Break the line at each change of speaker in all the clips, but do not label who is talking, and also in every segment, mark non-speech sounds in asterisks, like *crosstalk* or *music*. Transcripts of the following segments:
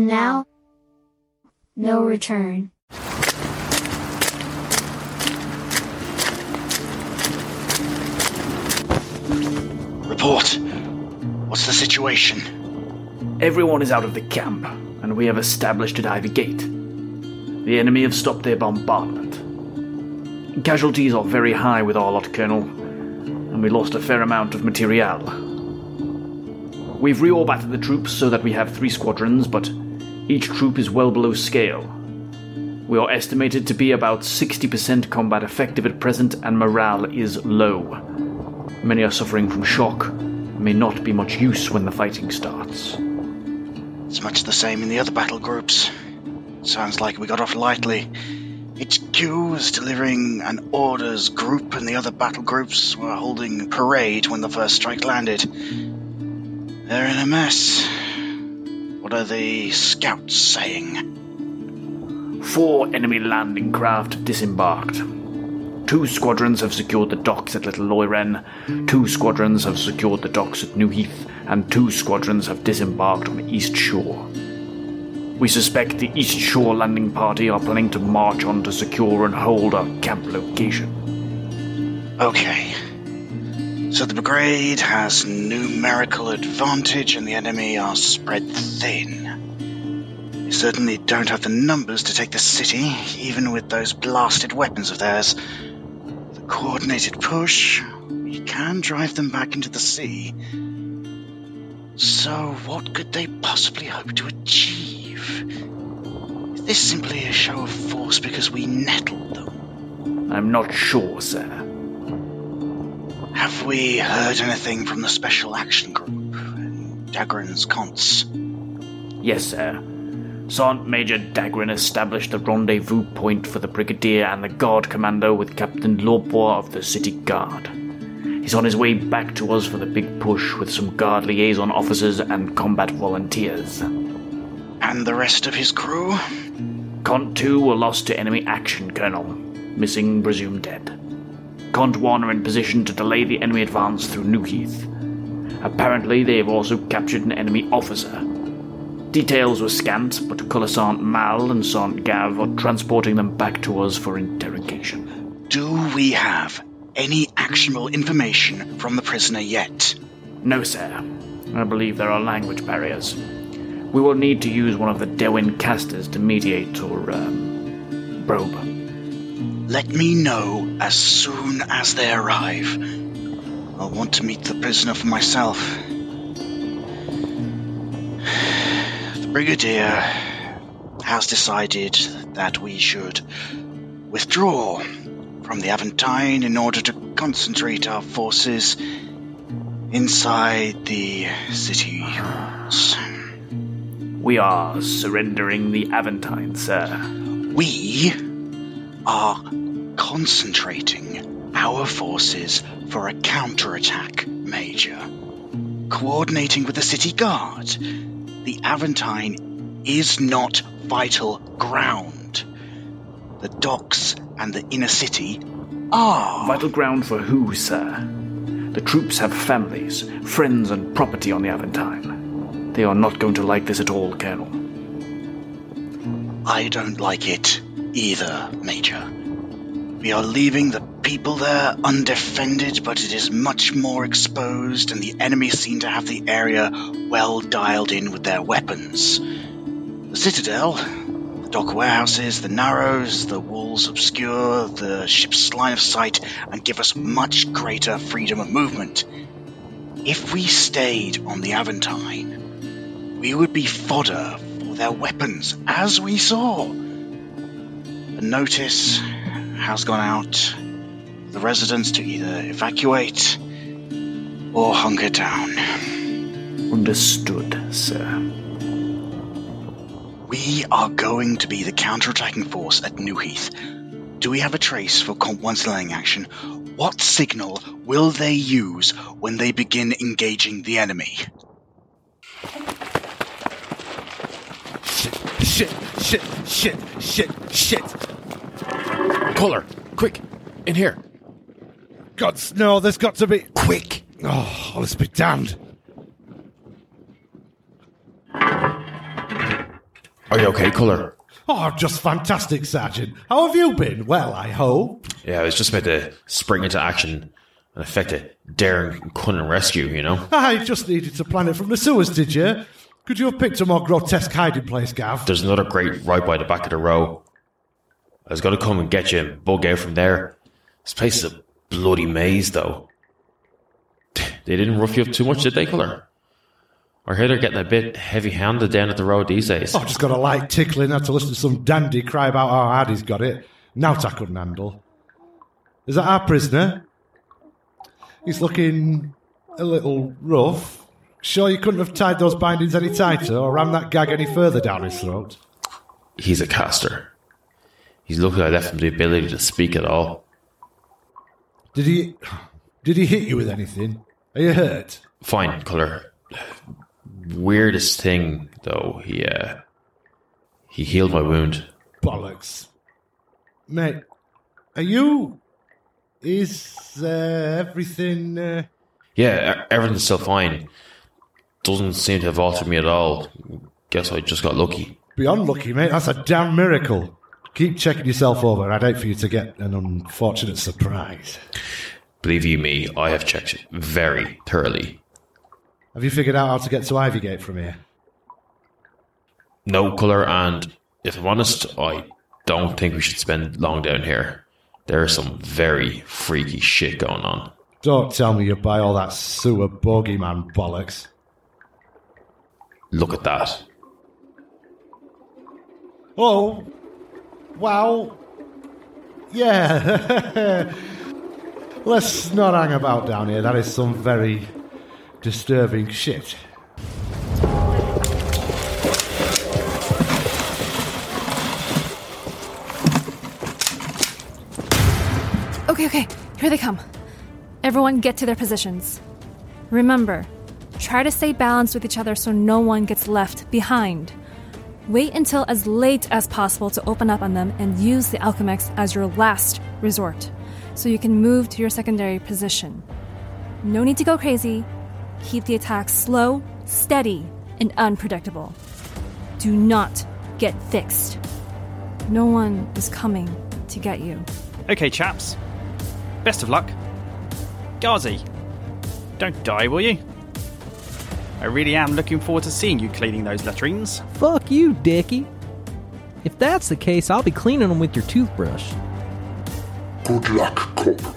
And now, no return.
Report. What's the situation?
Everyone is out of the camp, and we have established at Ivy Gate. The enemy have stopped their bombardment. Casualties are very high with our lot, Colonel, and we lost a fair amount of material. We've reorbited the troops so that we have three squadrons, but each troop is well below scale. We are estimated to be about 60% combat effective at present, and morale is low. Many are suffering from shock, may not be much use when the fighting starts.
It's much the same in the other battle groups. Sounds like we got off lightly. HQ was delivering an orders group, and the other battle groups were holding parade when the first strike landed. They're in a mess. What are the scouts saying?
Four enemy landing craft disembarked. Two squadrons have secured the docks at Little Loiren, two squadrons have secured the docks at New Heath, and two squadrons have disembarked on the East Shore. We suspect the East Shore landing party are planning to march on to secure and hold our camp location.
Okay. So the brigade has numerical advantage and the enemy are spread thin. They certainly don't have the numbers to take the city, even with those blasted weapons of theirs. With a coordinated push, we can drive them back into the sea. So, what could they possibly hope to achieve? Is this simply a show of force because we nettled them?
I'm not sure, sir.
Have we heard anything from the Special Action Group and Dagrun's Conts?
Yes, sir. Sergeant Major Dagrun established the rendezvous point for the Brigadier and the Guard Commander with Captain Lorpois of the City Guard. He's on his way back to us for the big push with some Guard liaison officers and combat volunteers.
And the rest of his crew?
Cont 2 were lost to enemy action, Colonel. Missing, presumed dead. 1 are in position to delay the enemy advance through New Heath. Apparently, they have also captured an enemy officer. Details were scant, but Colossant Mal and Sant Gav are transporting them back to us for interrogation.
Do we have any actionable information from the prisoner yet?
No, sir. I believe there are language barriers. We will need to use one of the Dewin casters to mediate or, um, probe.
Let me know as soon as they arrive. I'll want to meet the prisoner for myself. The Brigadier has decided that we should withdraw from the Aventine in order to concentrate our forces inside the city walls.
We are surrendering the Aventine, sir.
We are concentrating our forces for a counterattack, Major. Coordinating with the city guard. The Aventine is not vital ground. The docks and the inner city are.
Vital ground for who, sir? The troops have families, friends, and property on the Aventine. They are not going to like this at all, Colonel.
I don't like it either, Major. We are leaving the people there undefended, but it is much more exposed, and the enemy seem to have the area well dialed in with their weapons. The Citadel, the dock warehouses, the Narrows, the walls obscure the ship's line of sight and give us much greater freedom of movement. If we stayed on the Aventine, we would be fodder their weapons, as we saw. The notice has gone out the residents to either evacuate or hunker down.
Understood, sir.
We are going to be the counterattacking force at New Heath. Do we have a trace for Comp 1's landing action? What signal will they use when they begin engaging the enemy?
Shit, shit, shit, shit. Kohler, quick, in here.
Gods, no, there's got to be.
Quick.
Oh, let's be damned.
Are you okay, Colour?
Oh, just fantastic, Sergeant. How have you been? Well, I hope.
Yeah, I was just about to spring into action and effect a daring cunning rescue, you know?
I just needed to plan it from the sewers, did you? Could you have picked a more grotesque hiding place, Gav?
There's another grate right by the back of the row. I was going to come and get you and bug out from there. This place is a bloody maze, though. *sighs* They didn't rough you up too much, did they, Colour? I hear they're getting a bit heavy handed down at the road these days.
Oh, just got a light tickling. Had to listen to some dandy cry about how hard he's got it. Now I couldn't handle. Is that our prisoner? He's looking a little rough. Sure you couldn't have tied those bindings any tighter or rammed that gag any further down his throat?
He's a caster. He's lucky I left him the ability to speak at all.
Did he did he hit you with anything? Are you hurt?
Fine, Colour. Weirdest thing, though, he, uh, he healed my wound.
Bollocks. Mate, are you is uh, everything uh,
Yeah, everything's still fine. Doesn't seem to have altered me at all. Guess I just got lucky.
beyond lucky, mate? That's a damn miracle. Keep checking yourself over. I'd hate for you to get an unfortunate surprise.
Believe you me, I have checked very thoroughly.
Have you figured out how to get to Ivygate from here?
No colour, and if I'm honest, I don't think we should spend long down here. There's some very freaky shit going on.
Don't tell me you buy all that sewer bogeyman bollocks.
Look at that.
Oh, wow. Yeah. *laughs* Let's not hang about down here. That is some very disturbing shit.
Okay, okay, here they come. Everyone get to their positions. Remember, try to stay balanced with each other so no one gets left behind. Wait until as late as possible to open up on them and use the Alchemex as your last resort, so you can move to your secondary position. No need to go crazy. Keep the attacks slow, steady, and unpredictable. Do not get fixed. No one is coming to get you.
Okay, chaps. Best of luck. Gazi, don't die, will you? I really am looking forward to seeing you cleaning those latrines.
Fuck you, Deky. If that's the case, I'll be cleaning them with your toothbrush.
Good luck, Corporal.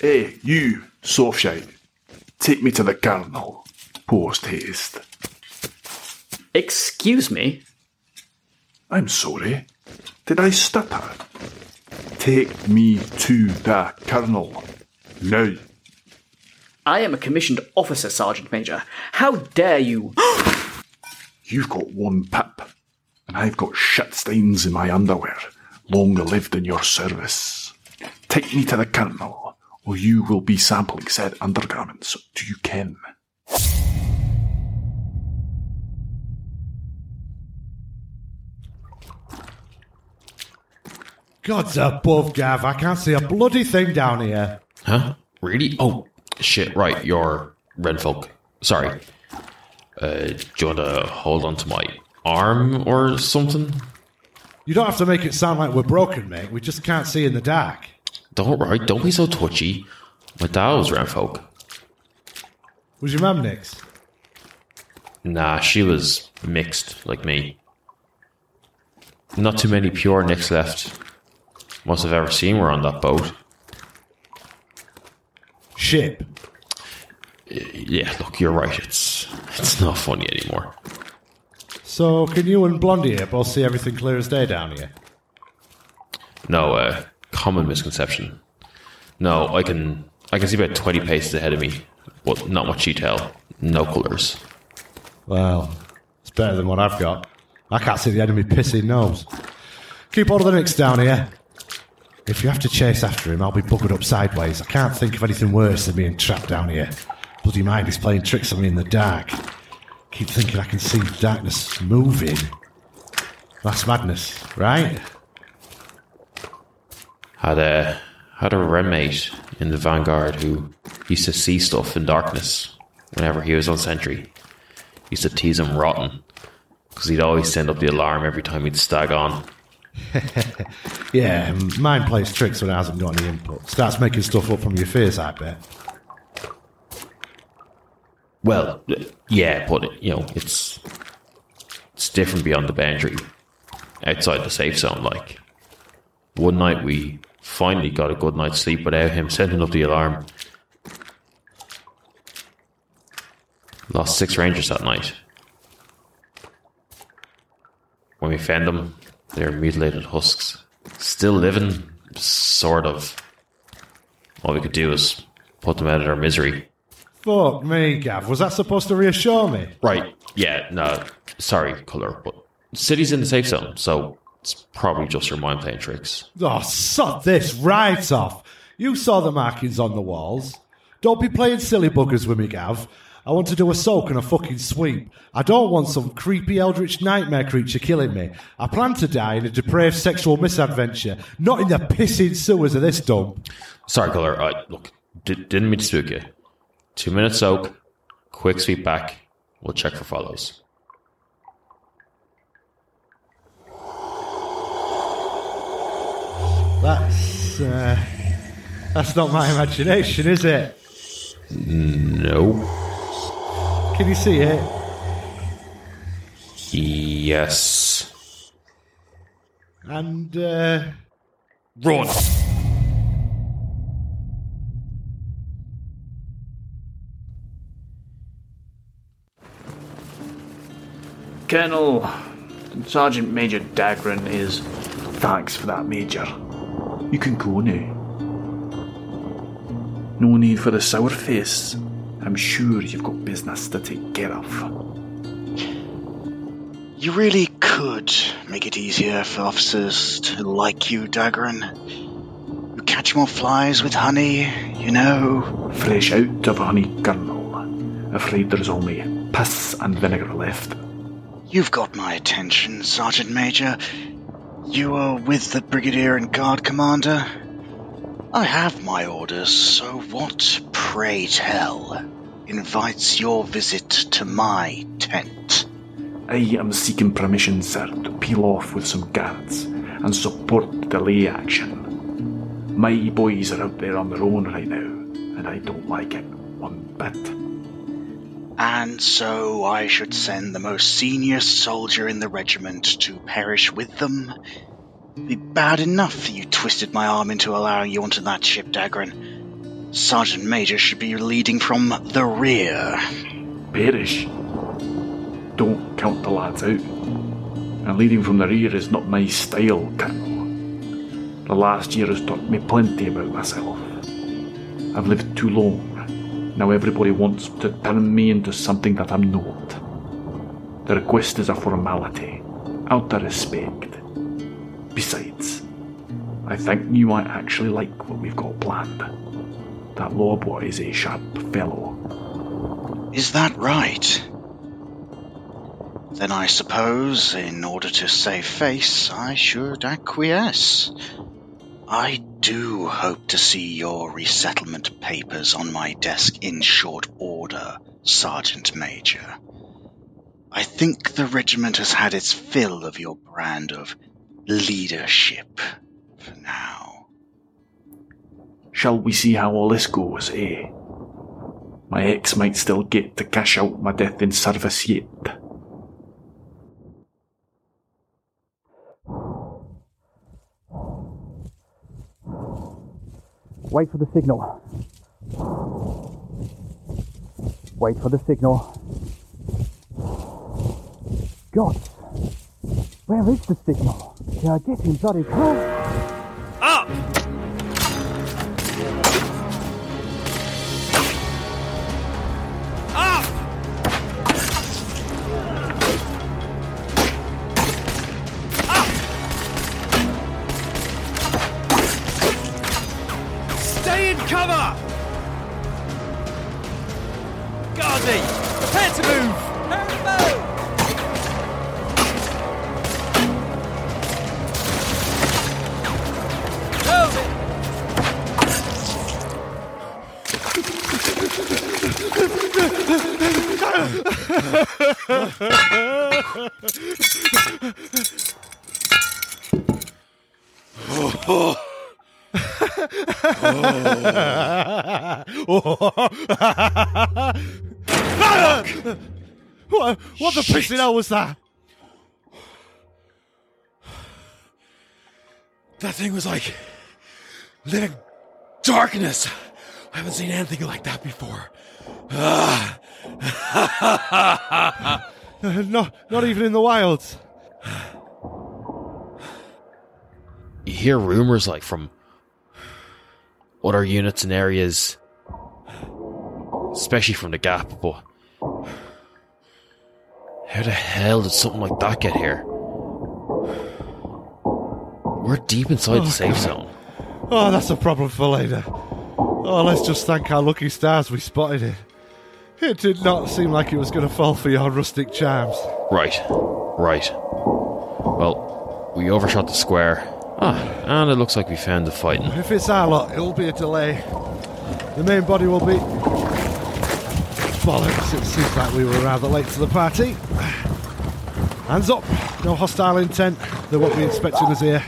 Hey, you, Softshite. Take me to the Colonel. Post haste.
Excuse me?
I'm sorry. Did I stutter? Take me to the Colonel. Now.
I am a commissioned officer, Sergeant Major. How dare you? *gasps*
You've got one pip, and I've got shit stains in my underwear. Long lived in your service. Take me to the Colonel, or you will be sampling said undergarments. Do you ken?
God's above, Gav. I can't see a bloody thing down here.
Huh? Really? Oh, shit, right, you're red folk. Sorry. Uh, do you want to hold on to my arm or something?
You don't have to make it sound like we're broken, mate. We just can't see in the dark.
Don't worry, don't be so touchy. My dad was red folk.
Was your mum next?
Nah, she was mixed, like me. Not too many pure nicks left. Most I've ever seen were on that boat.
Ship.
Yeah, look, you're right. It's it's not funny anymore.
So, can you and Blondie here both see everything clear as day down here?
No, uh, common misconception. No, I can I can see about twenty paces ahead of me, but not much detail. No colours.
Well, it's better than what I've got. I can't see the enemy pissing nose. Keep all of the nicks down here. If you have to chase after him, I'll be buggered up sideways. I can't think of anything worse than being trapped down here. Bloody mind is playing tricks on me in the dark. Keep thinking I can see darkness moving. That's madness, right?
Had uh, had a roommate in the Vanguard who used to see stuff in darkness whenever he was on sentry. Used to tease him rotten because he'd always send up the alarm every time he'd stag on. *laughs*
Yeah, mine plays tricks when it hasn't got any input. Starts making stuff up from your face, I bet.
Well, yeah, but you know, it's it's different beyond the boundary, outside the safe zone. Like one night, we finally got a good night's sleep without him sending up the alarm. Lost six rangers that night. When we found them, they were mutilated husks, still living, sort of. All we could do was put them out of their misery.
Fuck me, Gav. Was that supposed to reassure me?
Right. Yeah, no. Sorry, Colour, but city's in the safe zone, so it's probably just your mind playing tricks.
Oh, sod this right off. You saw the markings on the walls. Don't be playing silly buggers with me, Gav. I want to do a soak and a fucking sweep. I don't want some creepy eldritch nightmare creature killing me. I plan to die in a depraved sexual misadventure, not in the pissing sewers of this dump.
Sorry, Colour. I, look, di- didn't mean to spook you. Two minute soak, quick sweep back. We'll check for follows.
That's, uh, that's not my imagination, is it?
No.
Can you see it?
Yes.
And, uh,
Run!
Colonel Sergeant Major Dagrun is.
Thanks for that, Major. You can go now. No need for the sour face. I'm sure you've got business to take care of.
You really could make it easier for officers to like you, Dagrun. You catch more flies with honey, you know.
Fresh out of honey, Colonel. Afraid there's only piss and vinegar left.
You've got my attention, Sergeant Major. You are with the Brigadier and Guard Commander. I have my orders, so what, pray tell, invites your visit to my tent?
I am seeking permission, sir, to peel off with some guards and support the delay action. My boys are out there on their own right now, and I don't like it one bit.
And so I should send the most senior soldier in the regiment to perish with them? Be bad enough that you twisted my arm into allowing you onto that ship, Dagrun. Sergeant Major should be leading from the rear.
Perish. Don't count the lads out. And leading from the rear is not my style, Colonel. The last year has taught me plenty about myself. I've lived too long. Now everybody wants to turn me into something that I'm not. The request is a formality, out of respect. Besides, I think you might actually like what we've got planned. That Luobo is a sharp fellow.
Is that right? Then I suppose, in order to save face, I should acquiesce. I do hope to see your resettlement papers on my desk in short order, Sergeant Major. I think the regiment has had its fill of your brand of leadership for now.
Shall we see how all this goes, eh? My ex might still get to cash out my death in service yet.
Wait for the signal. Wait for the signal. God, where is the signal? They are getting bloody close. *laughs*
what, what the pissing hell was that?
That thing was like living darkness. I haven't seen anything like that before.
Uh, *laughs* *laughs* not, not even in the wilds.
You hear rumors like from other units and areas, especially from the Gap, but how the hell did something like that get here? We're deep inside the oh, safe zone.
Oh, that's a problem for later. Oh, let's just thank our lucky stars we spotted it. It did not seem like it was going to fall for your rustic charms.
Right, right. Well, we overshot the square. Ah, and it looks like we found the fighting.
If it's our lot, it'll be a delay. The main body will be. Bollocks, it seems like we were rather late to the party. Hands up, no hostile intent. They won't be inspecting us here.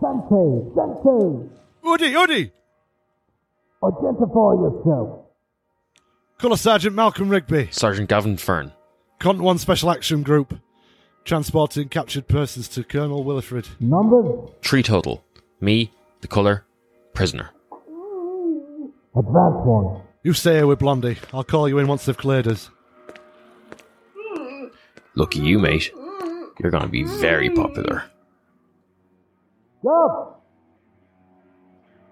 Dante, Dante,
Woody, Woody!
identify yourself.
Colour Sergeant Malcolm Rigby,
Sergeant Gavin Fern.
Cont 1 Special Action Group, transporting captured persons to Colonel Wilifred.
Number?
Three total. Me, the colour, prisoner.
Advance one.
You stay here with Blondie. I'll call you in once they've cleared us.
Lucky you, mate. You're gonna be very popular.
Gov!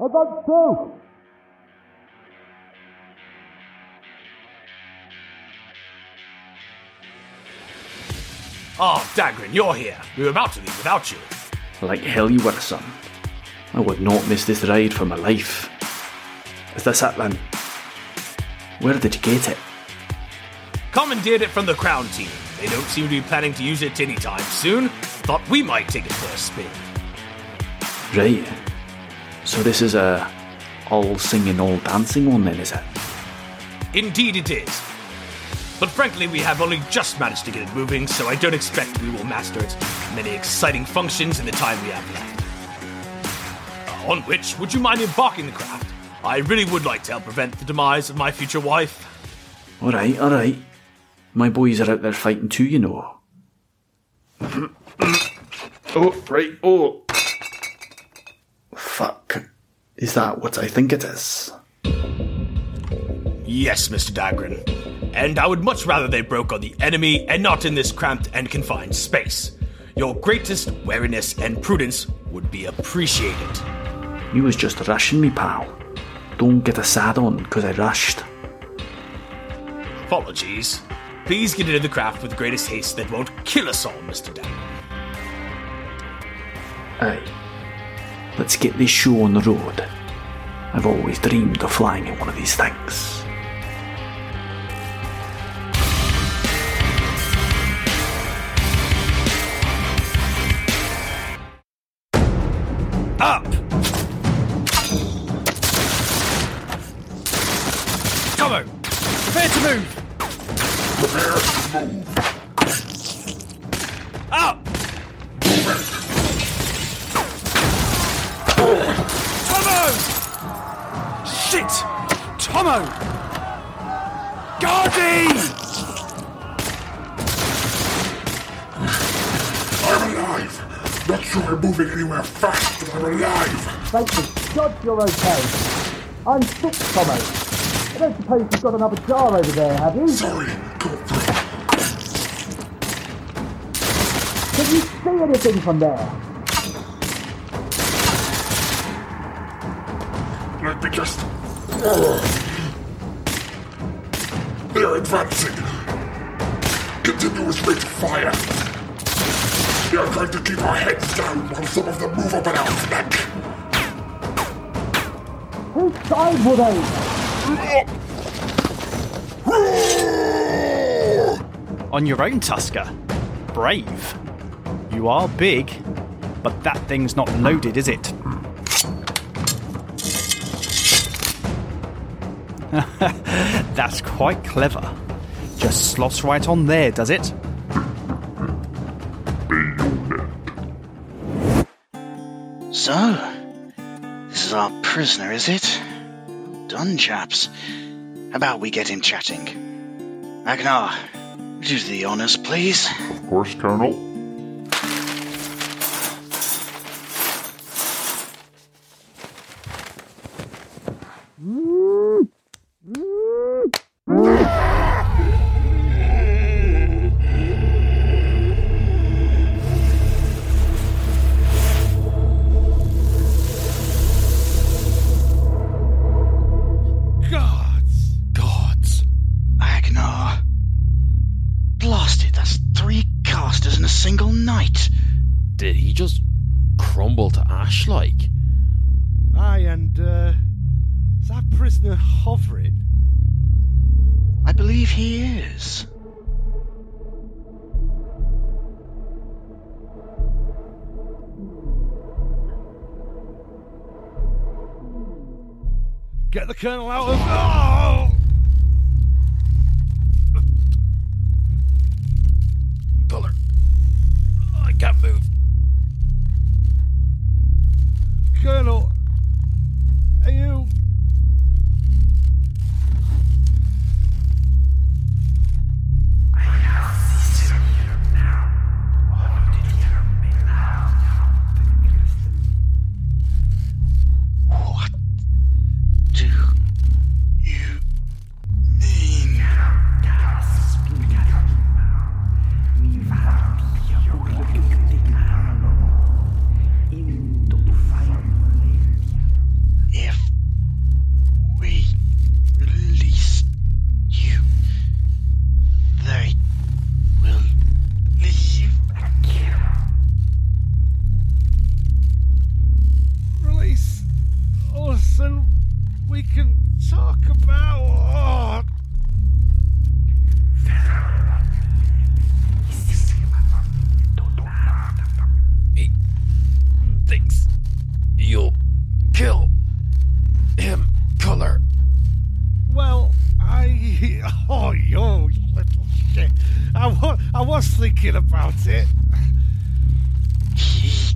Advance two.
Ah, Dagrun, you're here. We were about to leave without you.
Like hell you were, son. I would not miss this ride for my life. Is this it then? Where did you get it?
Commandeered it from the Crown team. They don't seem to be planning to use it anytime soon. Thought we might take it for a spin.
Right. So this is a all singing, all dancing one then, is it?
Indeed it is. But frankly, we have only just managed to get it moving, so I don't expect we will master its many exciting functions in the time we have left. Uh, on which, would you mind embarking the craft? I really would like to help prevent the demise of my future wife.
Alright, alright. My boys are out there fighting too, you know. oh, right, oh. Fuck. Is that what I think it is?
Yes, Mr. Dagrun. And I would much rather they broke on the enemy and not in this cramped and confined space. Your greatest wariness and prudence would be appreciated.
You was just rushing me, pal. Don't get a sad on, 'cause I rushed.
Apologies. Please get into the craft with the greatest haste that won't kill us all, Mr. Dagrun.
Aye. Let's get this show on the road. I've always dreamed of flying in one of these things.
Prepare to move. Up! Tommo! Shit! Tommo! Guardy!
I'm alive. Not sure I'm moving anywhere fast, but I'm alive.
Thank you. God, you're okay. I'm sick, Tommo. I don't suppose you've got another jar over there, have you?
Sorry,
see anything from there?
Let me just. Uh, oh. They're advancing. Continuous rate fire. They are trying to keep our heads down while some of them move up an our flank.
Whose side were they?
On your own, Tusker. Brave. You are big, but that thing's not loaded, is it? *laughs* That's quite clever. Just slots right on there, does it?
So, this is our prisoner, is it? Done, chaps. How about we get him chatting? Agnar, would do the honours, please?
Of course, Colonel.
He
is. Get the colonel out of. Oh! *laughs* Oh, yo, you little shit. I, wa- I was thinking about it.
He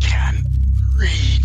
can read